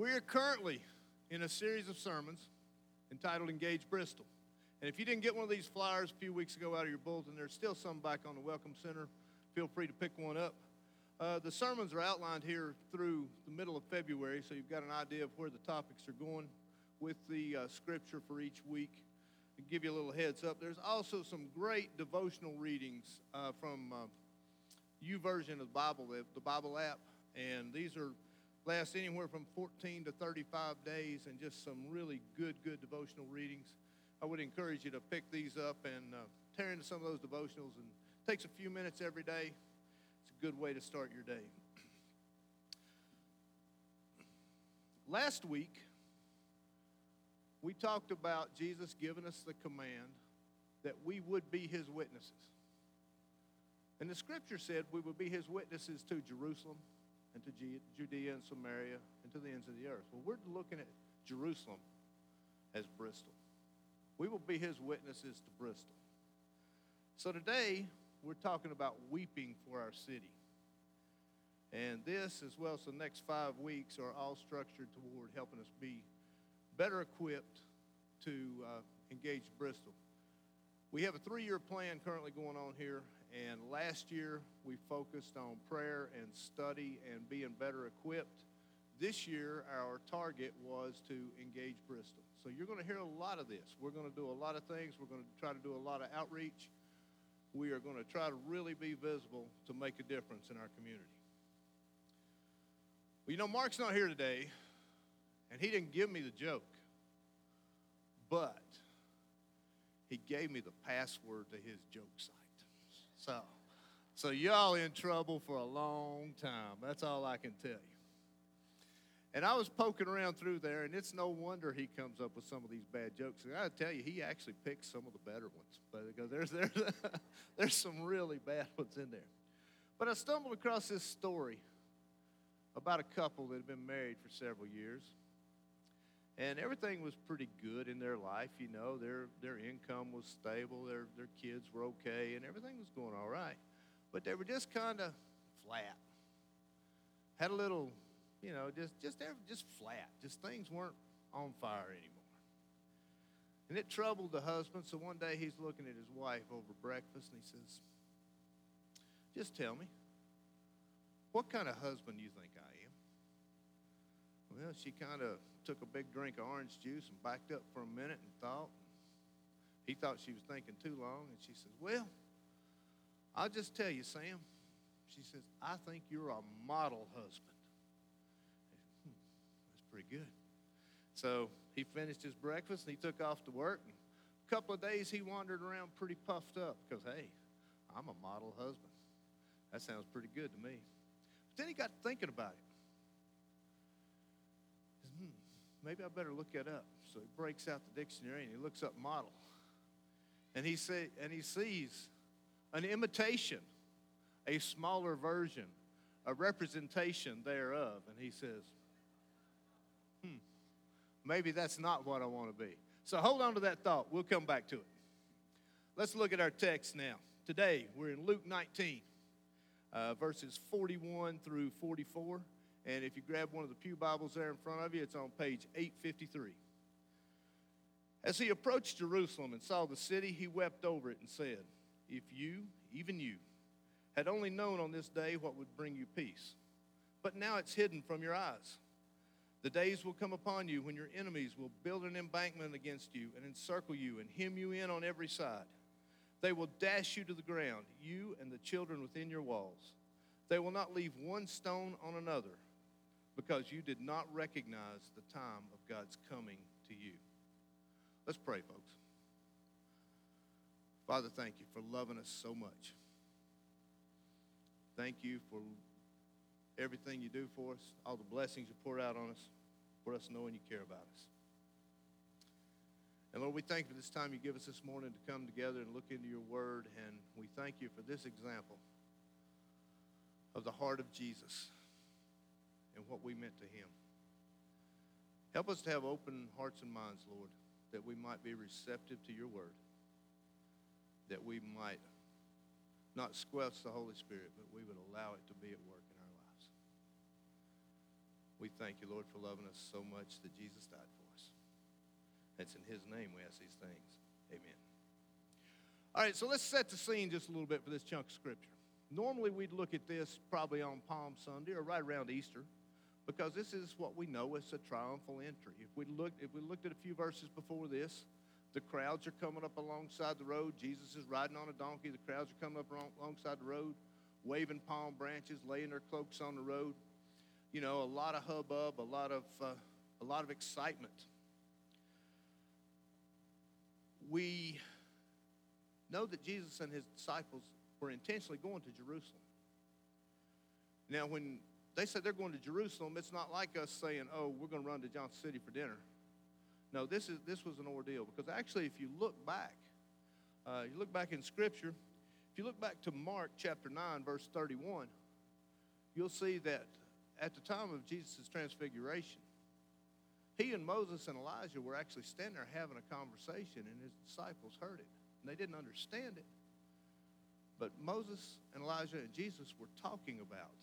We're currently in a series of sermons entitled Engage Bristol. And if you didn't get one of these flyers a few weeks ago out of your bulletin, there's still some back on the Welcome Center. Feel free to pick one up. Uh, the sermons are outlined here through the middle of February, so you've got an idea of where the topics are going with the uh, scripture for each week. To give you a little heads up, there's also some great devotional readings uh, from uh, YouVersion of the Bible, the Bible app, and these are last anywhere from 14 to 35 days, and just some really good, good devotional readings. I would encourage you to pick these up and uh, tear into some of those devotionals. And takes a few minutes every day. It's a good way to start your day. Last week, we talked about Jesus giving us the command that we would be his witnesses. And the scripture said we would be his witnesses to Jerusalem and to Judea and Samaria and to the ends of the earth. Well, we're looking at Jerusalem as Bristol. We will be his witnesses to Bristol. So today, we're talking about weeping for our city. And this, as well as the next five weeks, are all structured toward helping us be better equipped to uh, engage Bristol. We have a three year plan currently going on here, and last year we focused on prayer and study and being better equipped. This year, our target was to engage Bristol. So you're going to hear a lot of this. We're going to do a lot of things. We're going to try to do a lot of outreach. We are going to try to really be visible to make a difference in our community. Well, you know, Mark's not here today, and he didn't give me the joke, but he gave me the password to his joke site. So, so y'all in trouble for a long time. That's all I can tell you. And I was poking around through there, and it's no wonder he comes up with some of these bad jokes. And I tell you, he actually picks some of the better ones, but because there's there's there's some really bad ones in there. But I stumbled across this story about a couple that had been married for several years, and everything was pretty good in their life. You know, their their income was stable, their their kids were okay, and everything was going all right. But they were just kind of flat. Had a little you know, just just just flat. Just things weren't on fire anymore. And it troubled the husband. So one day he's looking at his wife over breakfast and he says, "Just tell me, what kind of husband do you think I am?" Well, she kind of took a big drink of orange juice and backed up for a minute and thought. He thought she was thinking too long, and she says, "Well, I'll just tell you, Sam." She says, "I think you're a model husband." Hmm, that's pretty good. So he finished his breakfast and he took off to work. And a couple of days he wandered around pretty puffed up because, hey, I'm a model husband. That sounds pretty good to me. But then he got thinking about it. Hmm, maybe I better look it up. So he breaks out the dictionary and he looks up model. And he, say, and he sees an imitation, a smaller version, a representation thereof. And he says, hmm, maybe that's not what I want to be. So hold on to that thought. We'll come back to it. Let's look at our text now. Today, we're in Luke 19, uh, verses 41 through 44. And if you grab one of the Pew Bibles there in front of you, it's on page 853. As he approached Jerusalem and saw the city, he wept over it and said, If you, even you, had only known on this day what would bring you peace, but now it's hidden from your eyes. The days will come upon you when your enemies will build an embankment against you and encircle you and hem you in on every side. They will dash you to the ground, you and the children within your walls. They will not leave one stone on another because you did not recognize the time of God's coming to you. Let's pray, folks. Father, thank you for loving us so much. Thank you for everything you do for us, all the blessings you pour out on us, for us knowing you care about us. And Lord, we thank you for this time you give us this morning to come together and look into your word. And we thank you for this example of the heart of Jesus and what we meant to him. Help us to have open hearts and minds, Lord, that we might be receptive to your word, that we might not squelch the Holy Spirit, but we would allow it to be at work. In our lives. We thank you, Lord, for loving us so much that Jesus died for us. It's in his name we ask these things. Amen. All right, so let's set the scene just a little bit for this chunk of scripture. Normally, we'd look at this probably on Palm Sunday or right around Easter because this is what we know as a triumphal entry. If we looked, if we looked at a few verses before this, the crowds are coming up alongside the road. Jesus is riding on a donkey. The crowds are coming up alongside the road, waving palm branches, laying their cloaks on the road. You know, a lot of hubbub, a lot of uh, a lot of excitement. We know that Jesus and his disciples were intentionally going to Jerusalem. Now, when they said they're going to Jerusalem, it's not like us saying, oh, we're going to run to Johnson City for dinner. No, this, is, this was an ordeal because actually, if you look back, uh, you look back in Scripture, if you look back to Mark chapter 9, verse 31, you'll see that at the time of Jesus' transfiguration, he and Moses and Elijah were actually standing there having a conversation, and his disciples heard it. And they didn't understand it. But Moses and Elijah and Jesus were talking about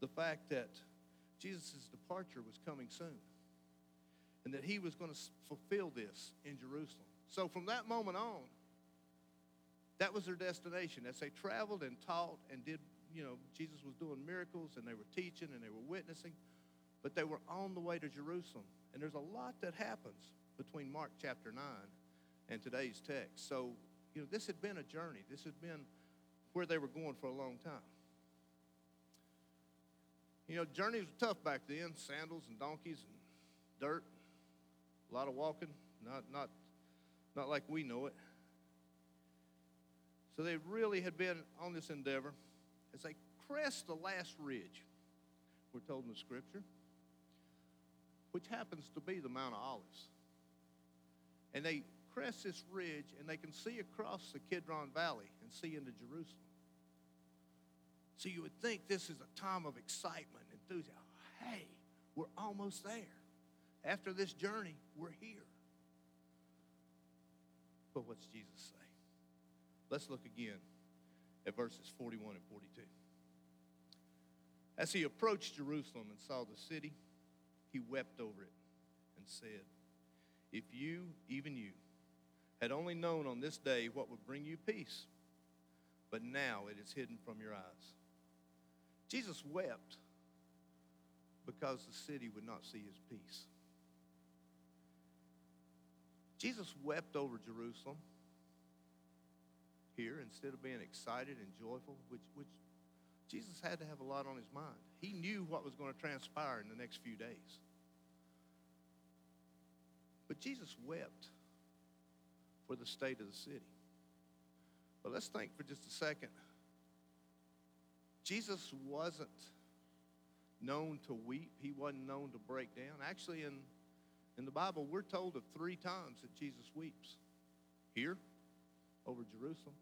the fact that Jesus' departure was coming soon and that he was going to fulfill this in Jerusalem. So from that moment on, that was their destination. As they traveled and taught and did, you know, Jesus was doing miracles and they were teaching and they were witnessing, but they were on the way to Jerusalem. And there's a lot that happens between Mark chapter 9 and today's text. So, you know, this had been a journey. This had been where they were going for a long time. You know, journeys were tough back then sandals and donkeys and dirt, a lot of walking, not, not, not like we know it. So they really had been on this endeavor as they crest the last ridge, we're told in the scripture, which happens to be the Mount of Olives. And they crest this ridge and they can see across the Kidron Valley and see into Jerusalem. So you would think this is a time of excitement, enthusiasm. Hey, we're almost there. After this journey, we're here. But what's Jesus say? Let's look again at verses 41 and 42. As he approached Jerusalem and saw the city, he wept over it and said, If you, even you, had only known on this day what would bring you peace, but now it is hidden from your eyes. Jesus wept because the city would not see his peace. Jesus wept over Jerusalem here instead of being excited and joyful, which, which Jesus had to have a lot on his mind. He knew what was going to transpire in the next few days. But Jesus wept for the state of the city. But let's think for just a second Jesus wasn't known to weep, he wasn't known to break down. Actually, in, in the Bible, we're told of three times that Jesus weeps here, over Jerusalem.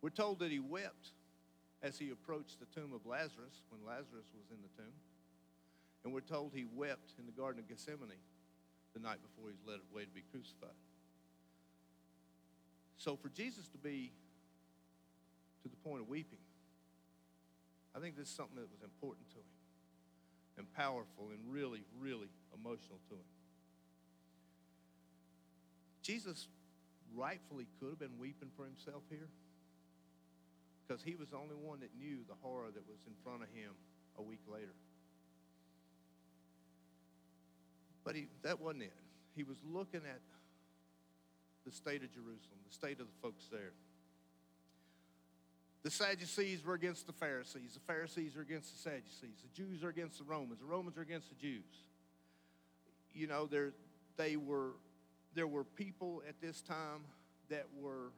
We're told that he wept as he approached the tomb of Lazarus when Lazarus was in the tomb. And we're told he wept in the Garden of Gethsemane the night before he was led away to be crucified. So for Jesus to be to the point of weeping, I think this is something that was important to him and powerful and really, really emotional to him. Jesus rightfully could have been weeping for himself here because he was the only one that knew the horror that was in front of him a week later. But he, that wasn't it. He was looking at the state of Jerusalem, the state of the folks there. The Sadducees were against the Pharisees. The Pharisees are against the Sadducees. The Jews are against the Romans. The Romans are against the Jews. You know, there, they were, there were people at this time that were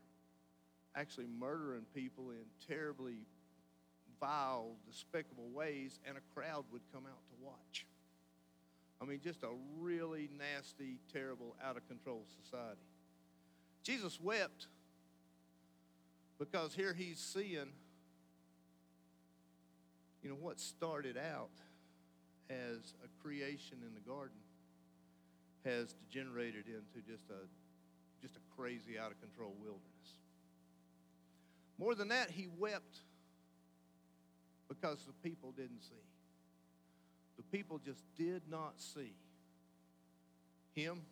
actually murdering people in terribly vile, despicable ways, and a crowd would come out to watch. I mean, just a really nasty, terrible, out of control society. Jesus wept because here he's seeing, you know, what started out as a creation in the garden has degenerated into just a just a crazy out of control wilderness. More than that, he wept because the people didn't see. the people just did not see him.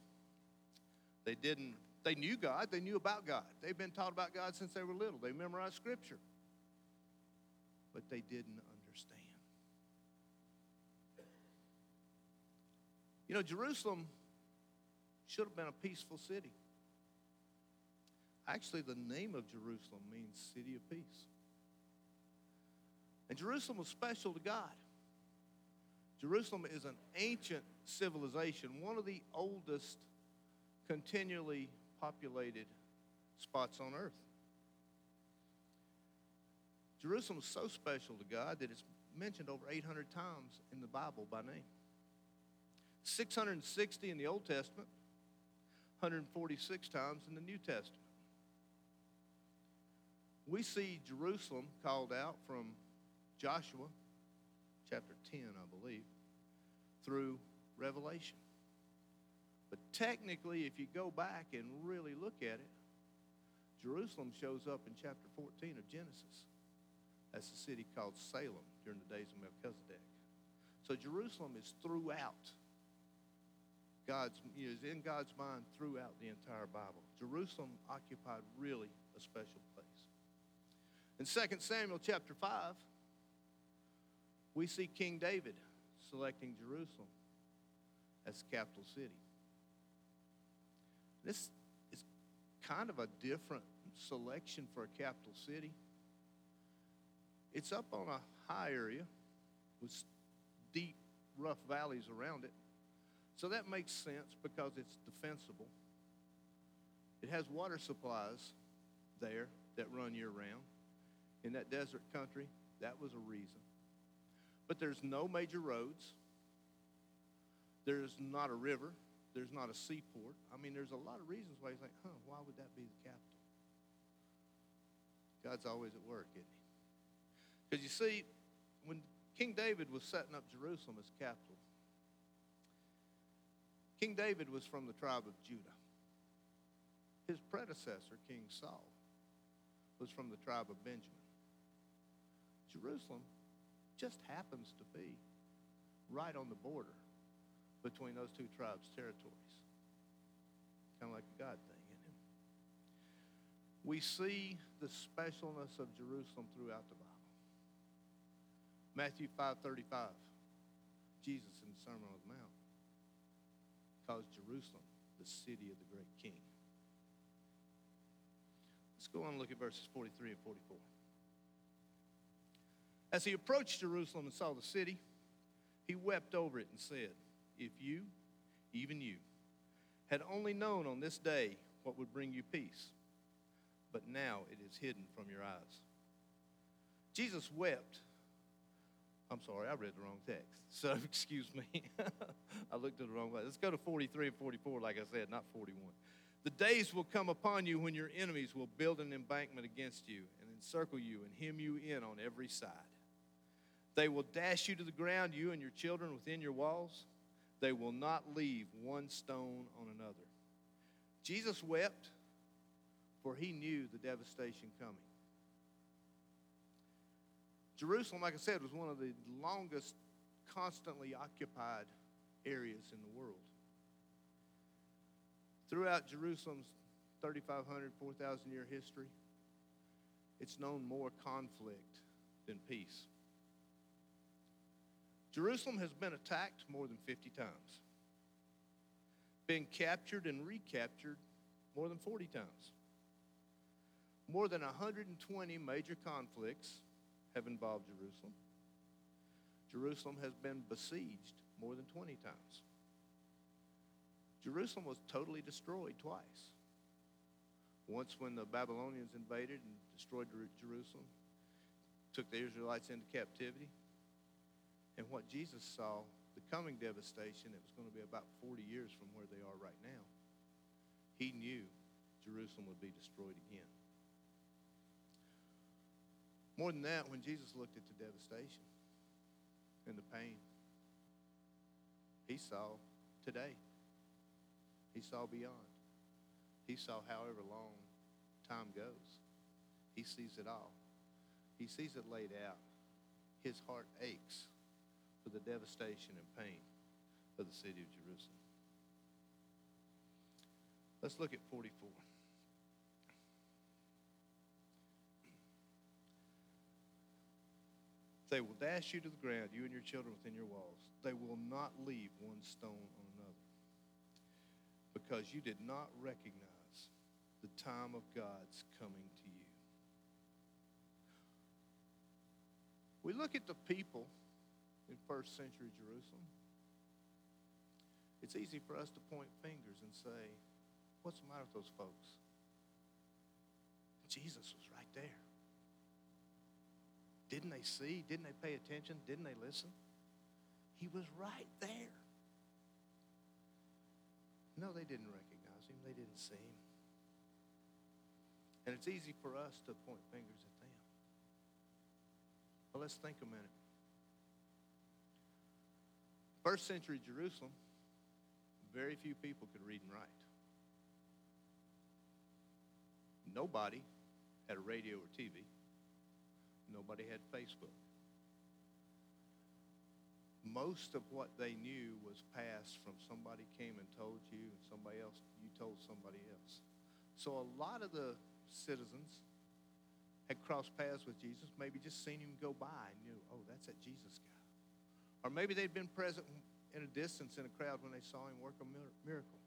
They didn't, they knew God, they knew about God. They've been taught about God since they were little. They memorized scripture. But they didn't understand. You know, Jerusalem should have been a peaceful city. Actually, the name of Jerusalem means city of peace. And Jerusalem was special to God. Jerusalem is an ancient civilization, one of the oldest continually populated spots on earth. Jerusalem is so special to God that it's mentioned over 800 times in the Bible by name. 660 in the Old Testament, 146 times in the New Testament. We see Jerusalem called out from Joshua chapter 10, I believe, through Revelation. But technically, if you go back and really look at it, Jerusalem shows up in chapter 14 of Genesis. That's a city called Salem during the days of Melchizedek. So Jerusalem is throughout God's, is in God's mind throughout the entire Bible. Jerusalem occupied really a special place. In 2 Samuel chapter 5, we see King David selecting Jerusalem as capital city. This is kind of a different selection for a capital city. It's up on a high area with deep, rough valleys around it. So that makes sense because it's defensible. It has water supplies there that run year round. In that desert country, that was a reason. But there's no major roads. There's not a river. There's not a seaport. I mean, there's a lot of reasons why you think, huh, why would that be the capital? God's always at work, isn't he? Because you see, when King David was setting up Jerusalem as capital, King David was from the tribe of Judah. His predecessor, King Saul, was from the tribe of Benjamin. Jerusalem just happens to be right on the border between those two tribes' territories. Kind of like a God thing, isn't it? We see the specialness of Jerusalem throughout the Bible. Matthew 5.35, Jesus in the Sermon on the Mount calls Jerusalem the city of the great king. Let's go on and look at verses 43 and 44. As he approached Jerusalem and saw the city, he wept over it and said, If you, even you, had only known on this day what would bring you peace, but now it is hidden from your eyes. Jesus wept. I'm sorry, I read the wrong text. So excuse me. I looked at the wrong way. Let's go to 43 and 44, like I said, not 41. The days will come upon you when your enemies will build an embankment against you and encircle you and hem you in on every side. They will dash you to the ground, you and your children within your walls. They will not leave one stone on another. Jesus wept, for he knew the devastation coming. Jerusalem, like I said, was one of the longest constantly occupied areas in the world. Throughout Jerusalem's 3,500, 4,000 year history, it's known more conflict than peace. Jerusalem has been attacked more than 50 times, been captured and recaptured more than 40 times. More than 120 major conflicts have involved Jerusalem. Jerusalem has been besieged more than 20 times. Jerusalem was totally destroyed twice. Once when the Babylonians invaded and destroyed Jerusalem, took the Israelites into captivity, and what Jesus saw, the coming devastation, it was going to be about 40 years from where they are right now. He knew Jerusalem would be destroyed again. More than that, when Jesus looked at the devastation and the pain, he saw today. He saw beyond. He saw however long time goes. He sees it all. He sees it laid out. His heart aches for the devastation and pain of the city of Jerusalem. Let's look at 44. They will dash you to the ground, you and your children within your walls. They will not leave one stone on another. Because you did not recognize the time of God's coming to you. We look at the people in first century Jerusalem. It's easy for us to point fingers and say, What's the matter with those folks? Jesus was right there. Didn't they see? Didn't they pay attention? Didn't they listen? He was right there. No, they didn't recognize him. They didn't see him. And it's easy for us to point fingers at them. But let's think a minute. First century Jerusalem, very few people could read and write. Nobody had a radio or TV. Nobody had Facebook. Most of what they knew was passed from somebody came and told you, and somebody else, you told somebody else. So a lot of the citizens had crossed paths with Jesus, maybe just seen him go by and knew, oh, that's that Jesus guy. Or maybe they'd been present in a distance in a crowd when they saw him work a miracle.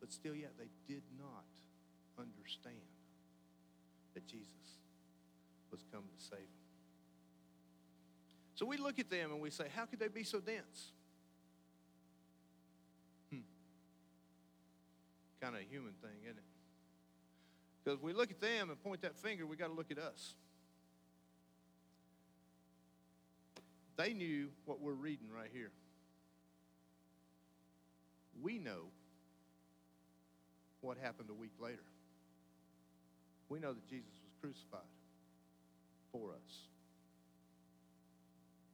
But still, yet, they did not understand that Jesus was coming to save them. So we look at them and we say, how could they be so dense? Hmm. Kind of a human thing, isn't it? Because we look at them and point that finger, we got to look at us. They knew what we're reading right here. We know what happened a week later. We know that Jesus was crucified for us.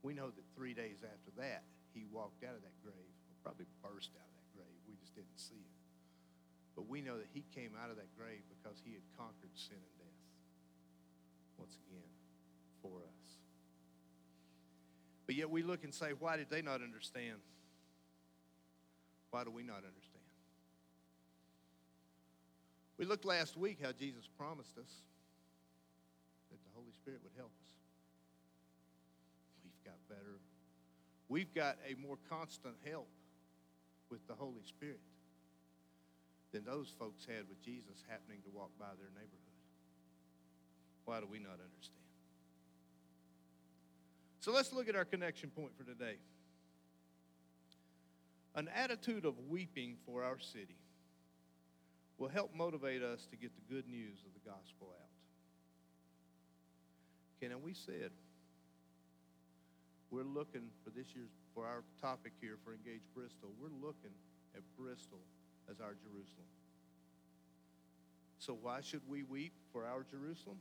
We know that three days after that, he walked out of that grave, or probably burst out of that grave. We just didn't see it. But we know that he came out of that grave because he had conquered sin and death. Once again, for us. But yet we look and say, why did they not understand? Why do we not understand? We looked last week how Jesus promised us that the Holy Spirit would help us. We've got better. We've got a more constant help with the Holy Spirit than those folks had with Jesus happening to walk by their neighborhood. Why do we not understand? So let's look at our connection point for today. An attitude of weeping for our city will help motivate us to get the good news of the gospel out. Okay, now we said we're looking for this year's, for our topic here for Engage Bristol, we're looking at Bristol as our Jerusalem. So why should we weep for our Jerusalem?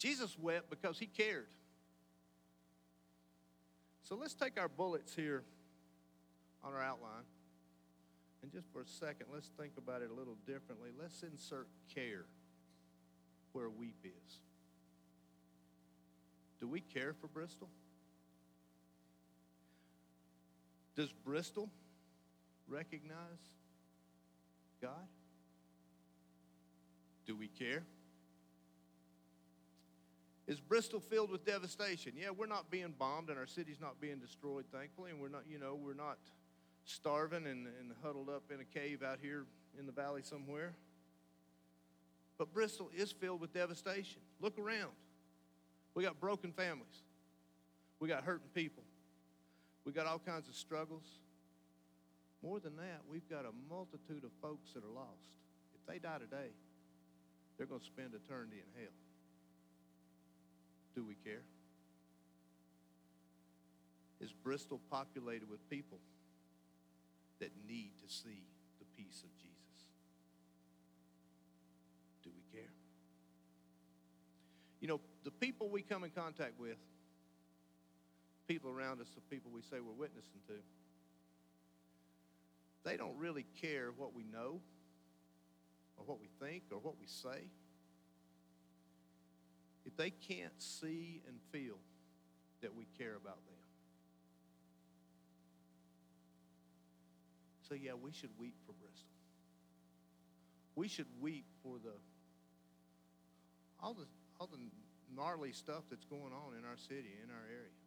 Jesus wept because he cared. So let's take our bullets here on our outline. And just for a second, let's think about it a little differently. Let's insert care where weep is. Do we care for Bristol? Does Bristol recognize God? Do we care? Is Bristol filled with devastation? Yeah, we're not being bombed and our city's not being destroyed, thankfully, and we're not, you know, we're not starving and, and huddled up in a cave out here in the valley somewhere. But Bristol is filled with devastation. Look around. We got broken families. We got hurting people. We got all kinds of struggles. More than that, we've got a multitude of folks that are lost. If they die today, they're going to spend eternity in hell. Do we care? Is Bristol populated with people that need to see the peace of Jesus. Do we care? You know, the people we come in contact with, people around us, the people we say we're witnessing to, they don't really care what we know or what we think or what we say. If they can't see and feel that we care about them. So, yeah, we should weep for Bristol. We should weep for the all the all the gnarly stuff that's going on in our city, in our area.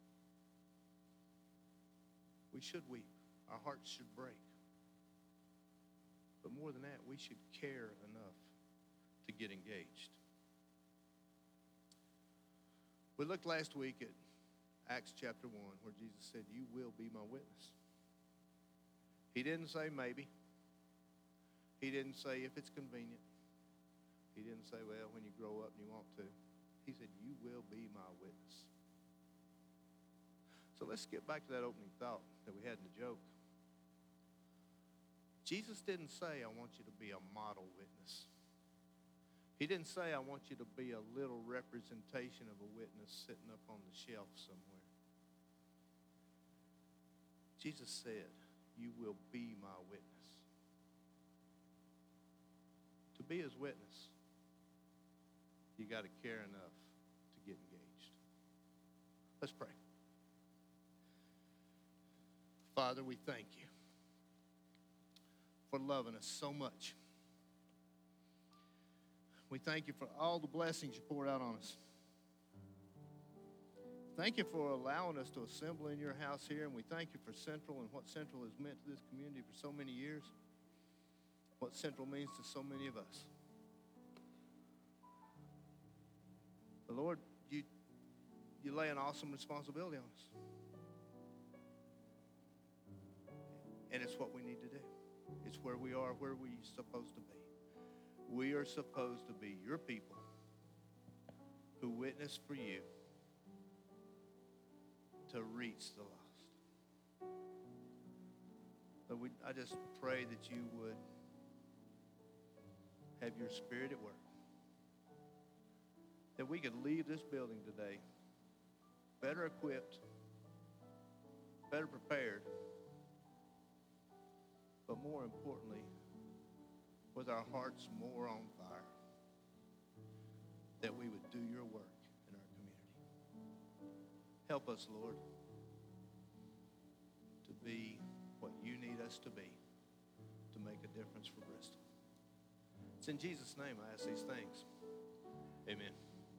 We should weep. Our hearts should break. But more than that, we should care enough to get engaged. We looked last week at Acts chapter 1, where Jesus said, You will be my witness. He didn't say maybe. He didn't say if it's convenient. He didn't say, well, when you grow up and you want to. He said, you will be my witness. So let's get back to that opening thought that we had in the joke. Jesus didn't say, I want you to be a model witness. He didn't say, I want you to be a little representation of a witness sitting up on the shelf somewhere. Jesus said, You will be my witness. To be his witness, you got to care enough to get engaged. Let's pray. Father, we thank you for loving us so much. We thank you for all the blessings you poured out on us. Thank you for allowing us to assemble in your house here, and we thank you for Central and what Central has meant to this community for so many years, what Central means to so many of us. But Lord, you, you lay an awesome responsibility on us. And it's what we need to do. It's where we are, where we're supposed to be. We are supposed to be your people who witness for you to reach the lost. But we, I just pray that you would have your spirit at work. That we could leave this building today better equipped, better prepared, but more importantly, with our hearts more on fire, that we would do your work in our community. Help us, Lord, to be what you need us to be to make a difference for Bristol. It's in Jesus' name I ask these things. Amen.